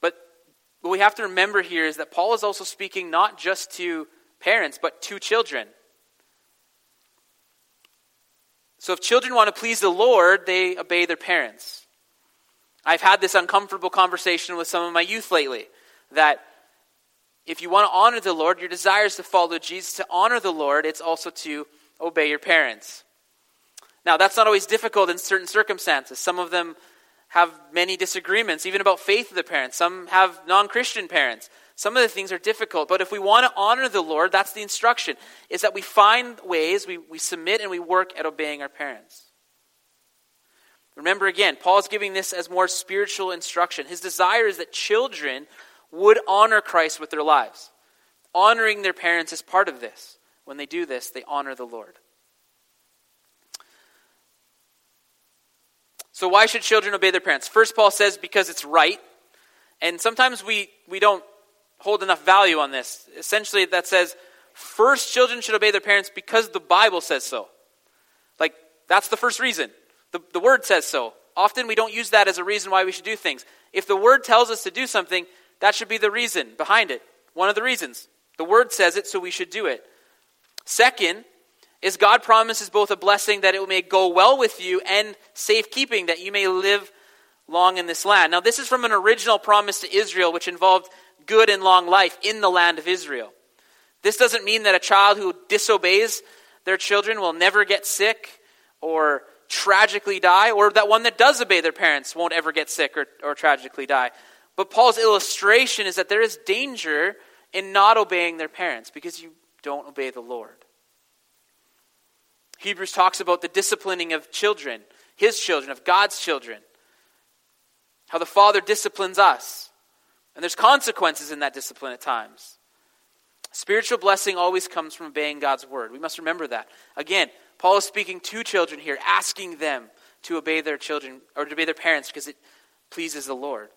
But what we have to remember here is that Paul is also speaking not just to parents, but to children. So if children want to please the Lord, they obey their parents. I've had this uncomfortable conversation with some of my youth lately that if you want to honor the Lord, your desire is to follow Jesus. To honor the Lord, it's also to obey your parents. Now, that's not always difficult in certain circumstances. Some of them have many disagreements, even about faith of the parents. Some have non Christian parents. Some of the things are difficult. But if we want to honor the Lord, that's the instruction, is that we find ways, we, we submit and we work at obeying our parents. Remember again, Paul's giving this as more spiritual instruction. His desire is that children would honor Christ with their lives. Honoring their parents is part of this. When they do this, they honor the Lord. So, why should children obey their parents? First, Paul says because it's right. And sometimes we, we don't hold enough value on this. Essentially, that says first, children should obey their parents because the Bible says so. Like, that's the first reason. The, the word says so. Often we don't use that as a reason why we should do things. If the word tells us to do something, that should be the reason behind it. One of the reasons. The word says it, so we should do it. Second, is God promises both a blessing that it may go well with you and safekeeping that you may live long in this land. Now, this is from an original promise to Israel, which involved good and long life in the land of Israel. This doesn't mean that a child who disobeys their children will never get sick or tragically die, or that one that does obey their parents won't ever get sick or, or tragically die. But Paul's illustration is that there is danger in not obeying their parents because you don't obey the Lord. Hebrews talks about the disciplining of children, his children, of God's children. How the Father disciplines us. And there's consequences in that discipline at times. Spiritual blessing always comes from obeying God's word. We must remember that. Again, Paul is speaking to children here, asking them to obey their children or to obey their parents because it pleases the Lord.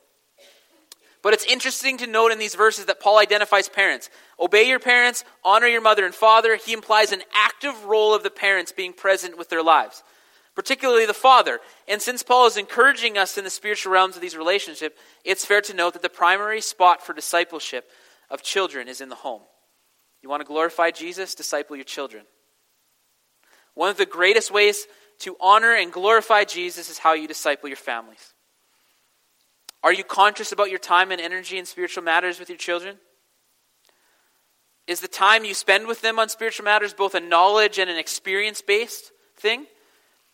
But it's interesting to note in these verses that Paul identifies parents. Obey your parents, honor your mother and father. He implies an active role of the parents being present with their lives, particularly the father. And since Paul is encouraging us in the spiritual realms of these relationships, it's fair to note that the primary spot for discipleship of children is in the home. You want to glorify Jesus? Disciple your children. One of the greatest ways to honor and glorify Jesus is how you disciple your families. Are you conscious about your time and energy in spiritual matters with your children? Is the time you spend with them on spiritual matters both a knowledge and an experience based thing?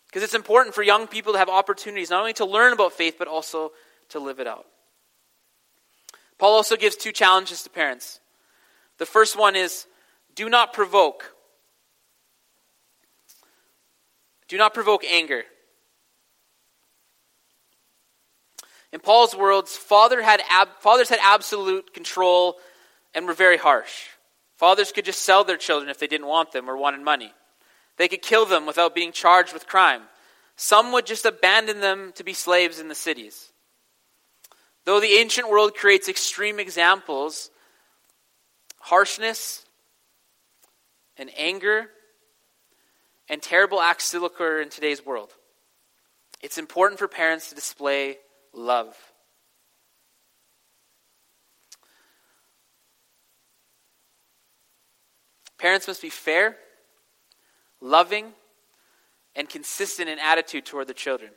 Because it's important for young people to have opportunities not only to learn about faith, but also to live it out. Paul also gives two challenges to parents. The first one is do not provoke. Do not provoke anger. In Paul's words, father had ab- fathers had absolute control and were very harsh. Fathers could just sell their children if they didn't want them or wanted money. They could kill them without being charged with crime. Some would just abandon them to be slaves in the cities. Though the ancient world creates extreme examples, harshness and anger and terrible acts still occur in today's world. It's important for parents to display love. Parents must be fair, loving, and consistent in attitude toward their children.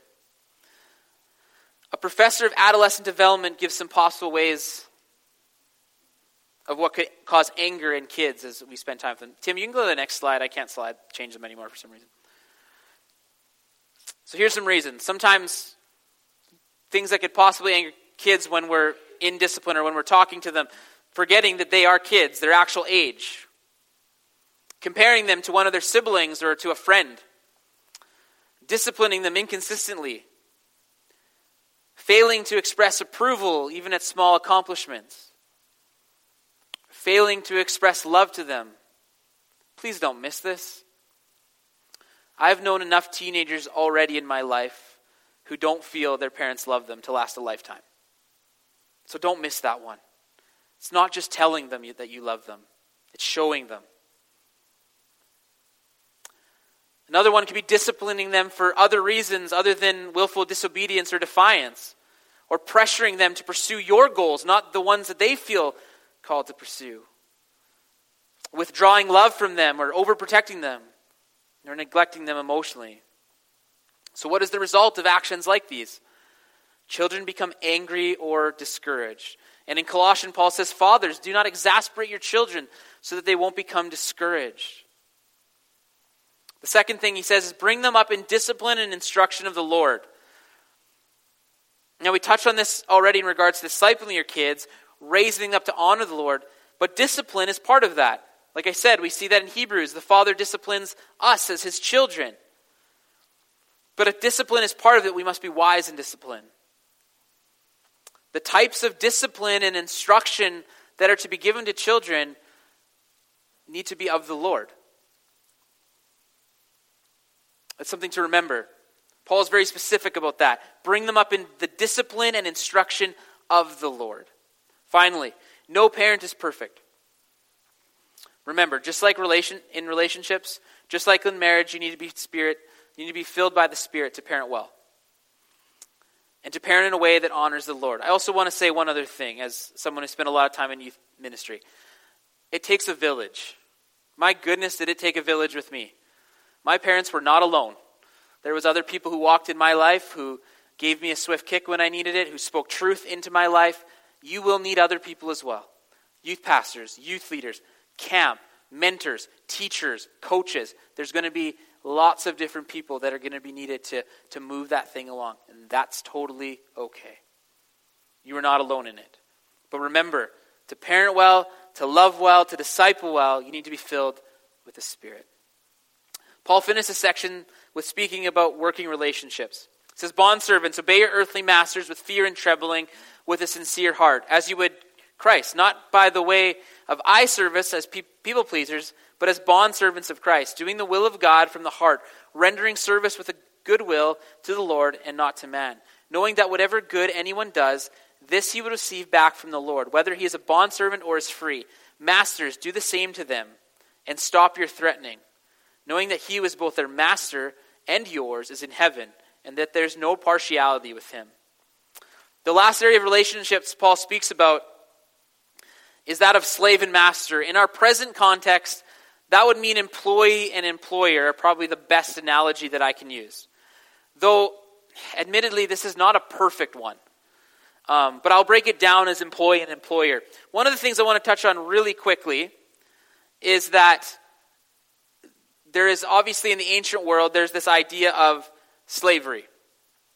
A professor of adolescent development gives some possible ways of what could cause anger in kids as we spend time with them. Tim, you can go to the next slide. I can't slide change them anymore for some reason. So here's some reasons. Sometimes things that could possibly anger kids when we're in discipline or when we're talking to them, forgetting that they are kids, their actual age comparing them to one of their siblings or to a friend, disciplining them inconsistently, failing to express approval even at small accomplishments, failing to express love to them. Please don't miss this. I've known enough teenagers already in my life who don't feel their parents love them to last a lifetime. So don't miss that one. It's not just telling them that you love them, it's showing them. Another one could be disciplining them for other reasons other than willful disobedience or defiance, or pressuring them to pursue your goals, not the ones that they feel called to pursue. Withdrawing love from them or overprotecting them or neglecting them emotionally. So, what is the result of actions like these? Children become angry or discouraged. And in Colossians, Paul says, Fathers, do not exasperate your children so that they won't become discouraged. The second thing he says is bring them up in discipline and instruction of the Lord. Now, we touched on this already in regards to discipling your kids, raising up to honor the Lord, but discipline is part of that. Like I said, we see that in Hebrews. The Father disciplines us as his children. But if discipline is part of it, we must be wise in discipline. The types of discipline and instruction that are to be given to children need to be of the Lord. That's something to remember. Paul is very specific about that. Bring them up in the discipline and instruction of the Lord. Finally, no parent is perfect. Remember, just like relation in relationships, just like in marriage, you need to be spirit, you need to be filled by the Spirit to parent well. And to parent in a way that honors the Lord. I also want to say one other thing as someone who spent a lot of time in youth ministry. It takes a village. My goodness, did it take a village with me? My parents were not alone. There was other people who walked in my life who gave me a swift kick when I needed it, who spoke truth into my life. You will need other people as well. Youth pastors, youth leaders, camp, mentors, teachers, coaches. There's going to be lots of different people that are going to be needed to, to move that thing along. And that's totally okay. You are not alone in it. But remember, to parent well, to love well, to disciple well, you need to be filled with the Spirit. Paul finishes this section with speaking about working relationships. He says, Bondservants, obey your earthly masters with fear and trembling, with a sincere heart, as you would Christ, not by the way of eye service as pe- people pleasers, but as bondservants of Christ, doing the will of God from the heart, rendering service with a good will to the Lord and not to man, knowing that whatever good anyone does, this he will receive back from the Lord, whether he is a bondservant or is free. Masters, do the same to them, and stop your threatening knowing that he who is both their master and yours is in heaven, and that there's no partiality with him. The last area of relationships Paul speaks about is that of slave and master. In our present context, that would mean employee and employer, probably the best analogy that I can use. Though, admittedly, this is not a perfect one. Um, but I'll break it down as employee and employer. One of the things I want to touch on really quickly is that there is obviously in the ancient world, there's this idea of slavery.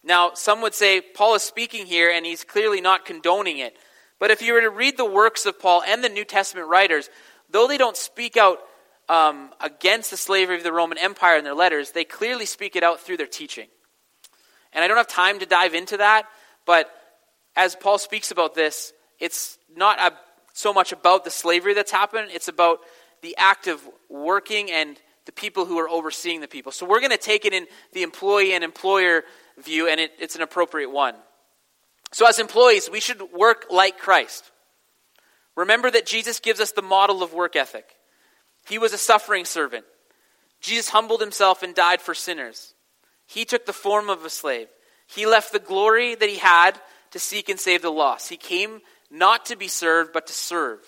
Now, some would say Paul is speaking here and he's clearly not condoning it. But if you were to read the works of Paul and the New Testament writers, though they don't speak out um, against the slavery of the Roman Empire in their letters, they clearly speak it out through their teaching. And I don't have time to dive into that, but as Paul speaks about this, it's not a, so much about the slavery that's happened, it's about the act of working and the people who are overseeing the people. So we're going to take it in the employee and employer view, and it, it's an appropriate one. So, as employees, we should work like Christ. Remember that Jesus gives us the model of work ethic. He was a suffering servant. Jesus humbled himself and died for sinners. He took the form of a slave. He left the glory that he had to seek and save the lost. He came not to be served, but to serve.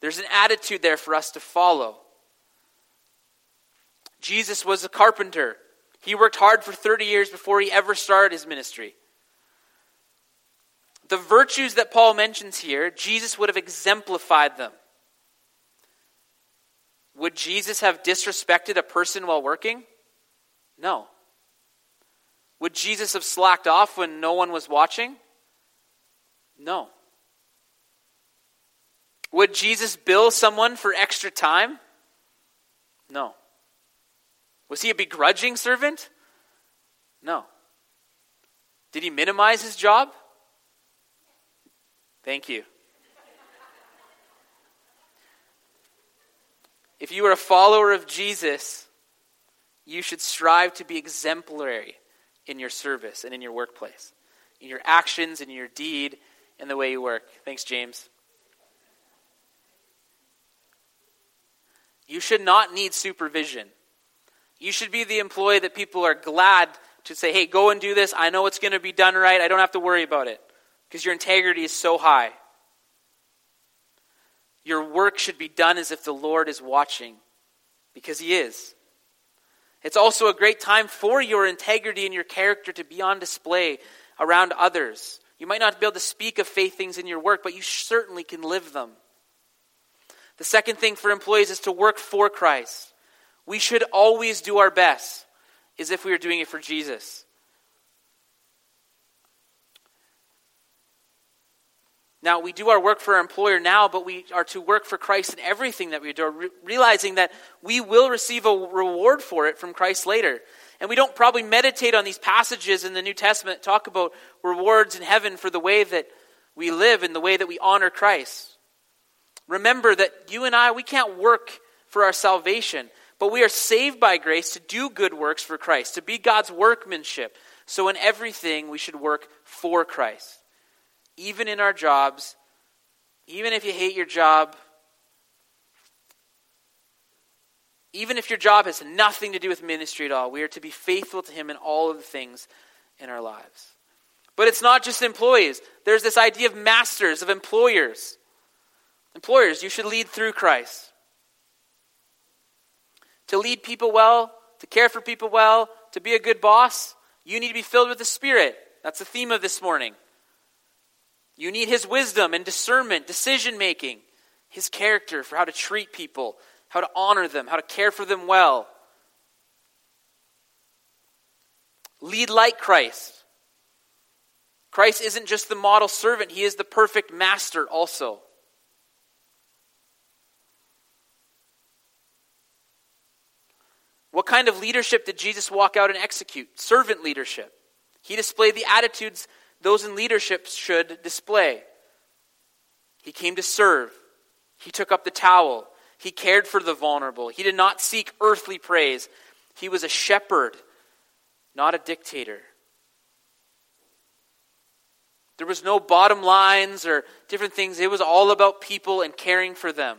There's an attitude there for us to follow. Jesus was a carpenter. He worked hard for 30 years before he ever started his ministry. The virtues that Paul mentions here, Jesus would have exemplified them. Would Jesus have disrespected a person while working? No. Would Jesus have slacked off when no one was watching? No. Would Jesus bill someone for extra time? No. Was he a begrudging servant? No. Did he minimize his job? Thank you. If you are a follower of Jesus, you should strive to be exemplary in your service and in your workplace, in your actions, in your deed, and the way you work. Thanks, James. You should not need supervision. You should be the employee that people are glad to say, hey, go and do this. I know it's going to be done right. I don't have to worry about it because your integrity is so high. Your work should be done as if the Lord is watching because He is. It's also a great time for your integrity and your character to be on display around others. You might not be able to speak of faith things in your work, but you certainly can live them. The second thing for employees is to work for Christ. We should always do our best as if we were doing it for Jesus. Now, we do our work for our employer now, but we are to work for Christ in everything that we do, re- realizing that we will receive a reward for it from Christ later. And we don't probably meditate on these passages in the New Testament, that talk about rewards in heaven for the way that we live and the way that we honor Christ. Remember that you and I, we can't work for our salvation. But we are saved by grace to do good works for Christ, to be God's workmanship. So in everything, we should work for Christ. Even in our jobs, even if you hate your job, even if your job has nothing to do with ministry at all, we are to be faithful to Him in all of the things in our lives. But it's not just employees. There's this idea of masters, of employers. Employers, you should lead through Christ to lead people well, to care for people well, to be a good boss, you need to be filled with the Spirit. That's the theme of this morning. You need His wisdom and discernment, decision making, His character for how to treat people, how to honor them, how to care for them well. Lead like Christ. Christ isn't just the model servant, He is the perfect master also. What kind of leadership did Jesus walk out and execute? Servant leadership. He displayed the attitudes those in leadership should display. He came to serve. He took up the towel. He cared for the vulnerable. He did not seek earthly praise. He was a shepherd, not a dictator. There was no bottom lines or different things. It was all about people and caring for them.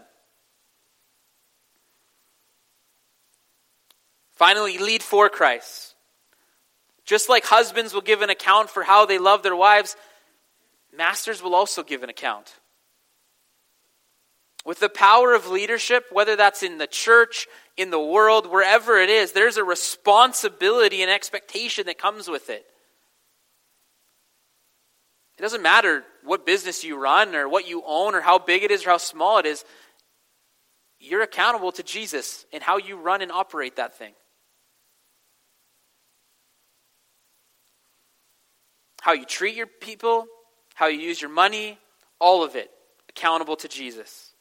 Finally, lead for Christ. Just like husbands will give an account for how they love their wives, masters will also give an account. With the power of leadership, whether that's in the church, in the world, wherever it is, there's a responsibility and expectation that comes with it. It doesn't matter what business you run or what you own or how big it is or how small it is. You're accountable to Jesus and how you run and operate that thing. How you treat your people, how you use your money, all of it accountable to Jesus.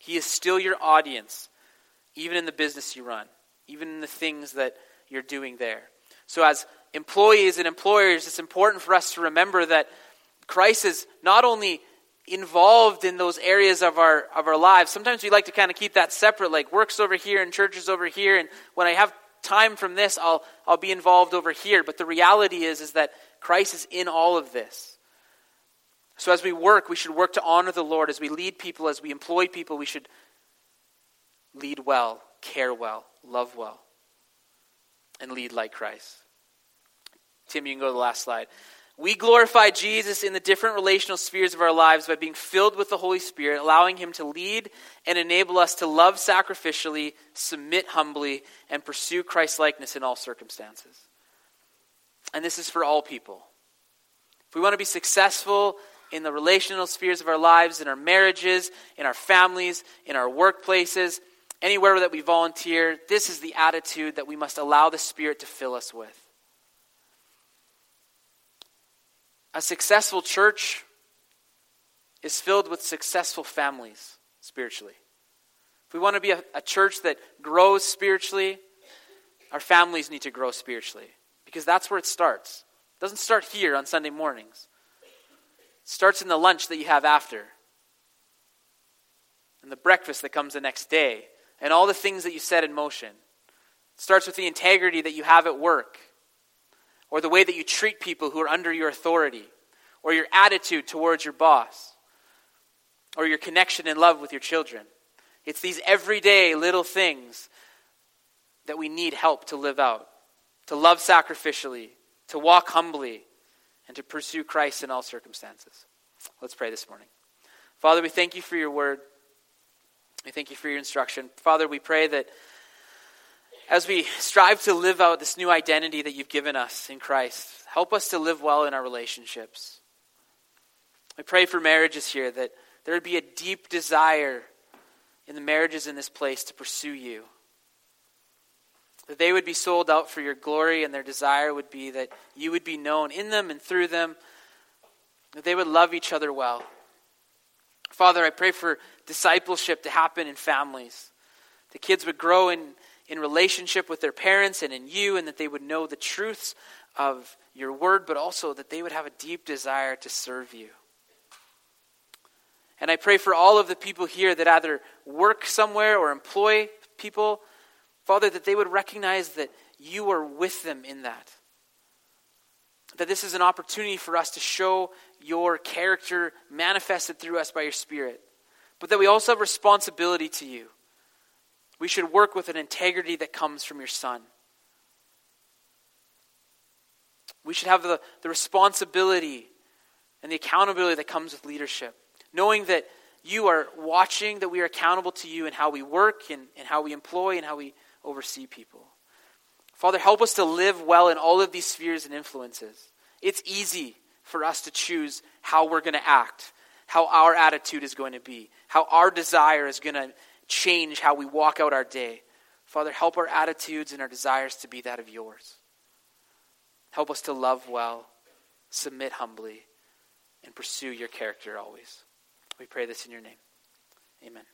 He is still your audience, even in the business you run, even in the things that you're doing there. So, as employees and employers, it's important for us to remember that Christ is not only involved in those areas of our of our lives. Sometimes we like to kind of keep that separate, like works over here and churches over here, and when I have time from this, I'll I'll be involved over here. But the reality is is that Christ is in all of this. So as we work, we should work to honor the Lord. As we lead people, as we employ people, we should lead well, care well, love well, and lead like Christ. Tim, you can go to the last slide. We glorify Jesus in the different relational spheres of our lives by being filled with the Holy Spirit, allowing Him to lead and enable us to love sacrificially, submit humbly, and pursue Christ likeness in all circumstances. And this is for all people. If we want to be successful in the relational spheres of our lives, in our marriages, in our families, in our workplaces, anywhere that we volunteer, this is the attitude that we must allow the Spirit to fill us with. A successful church is filled with successful families spiritually. If we want to be a, a, church that grows spiritually, our families need to grow spiritually because that's where it starts. It doesn't start here on Sunday mornings starts in the lunch that you have after, and the breakfast that comes the next day, and all the things that you set in motion. It starts with the integrity that you have at work, or the way that you treat people who are under your authority, or your attitude towards your boss, or your connection and love with your children. It's these everyday little things that we need help to live out, to love sacrificially, to walk humbly, and to pursue Christ in all circumstances. Let's pray this morning. Father, we thank you for your word. We thank you for your instruction. Father, we pray that as we strive to live out this new identity that you've given us in Christ, help us to live well in our relationships. We pray for marriages here that there would be a deep desire in the marriages in this place to pursue you. That they would be sold out for your glory, and their desire would be that you would be known in them and through them, that they would love each other well. Father, I pray for discipleship to happen in families. The kids would grow in, in relationship with their parents and in you, and that they would know the truths of your word, but also that they would have a deep desire to serve you. And I pray for all of the people here that either work somewhere or employ people Father, that they would recognize that you are with them in that. That this is an opportunity for us to show your character manifested through us by your Spirit. But that we also have responsibility to you. We should work with an integrity that comes from your Son. We should have the, the responsibility and the accountability that comes with leadership. Knowing that you are watching, that we are accountable to you in how we work and, and how we employ and how we oversee people. Father, help us to live well in all of these spheres and influences. It's easy for us to choose how we're going to act, how our attitude is going to be, how our desire is going to change how we walk out our day. Father, help our attitudes and our desires to be that of yours. Help us to love well, submit humbly, and pursue your character always. We pray this in your name. Amen.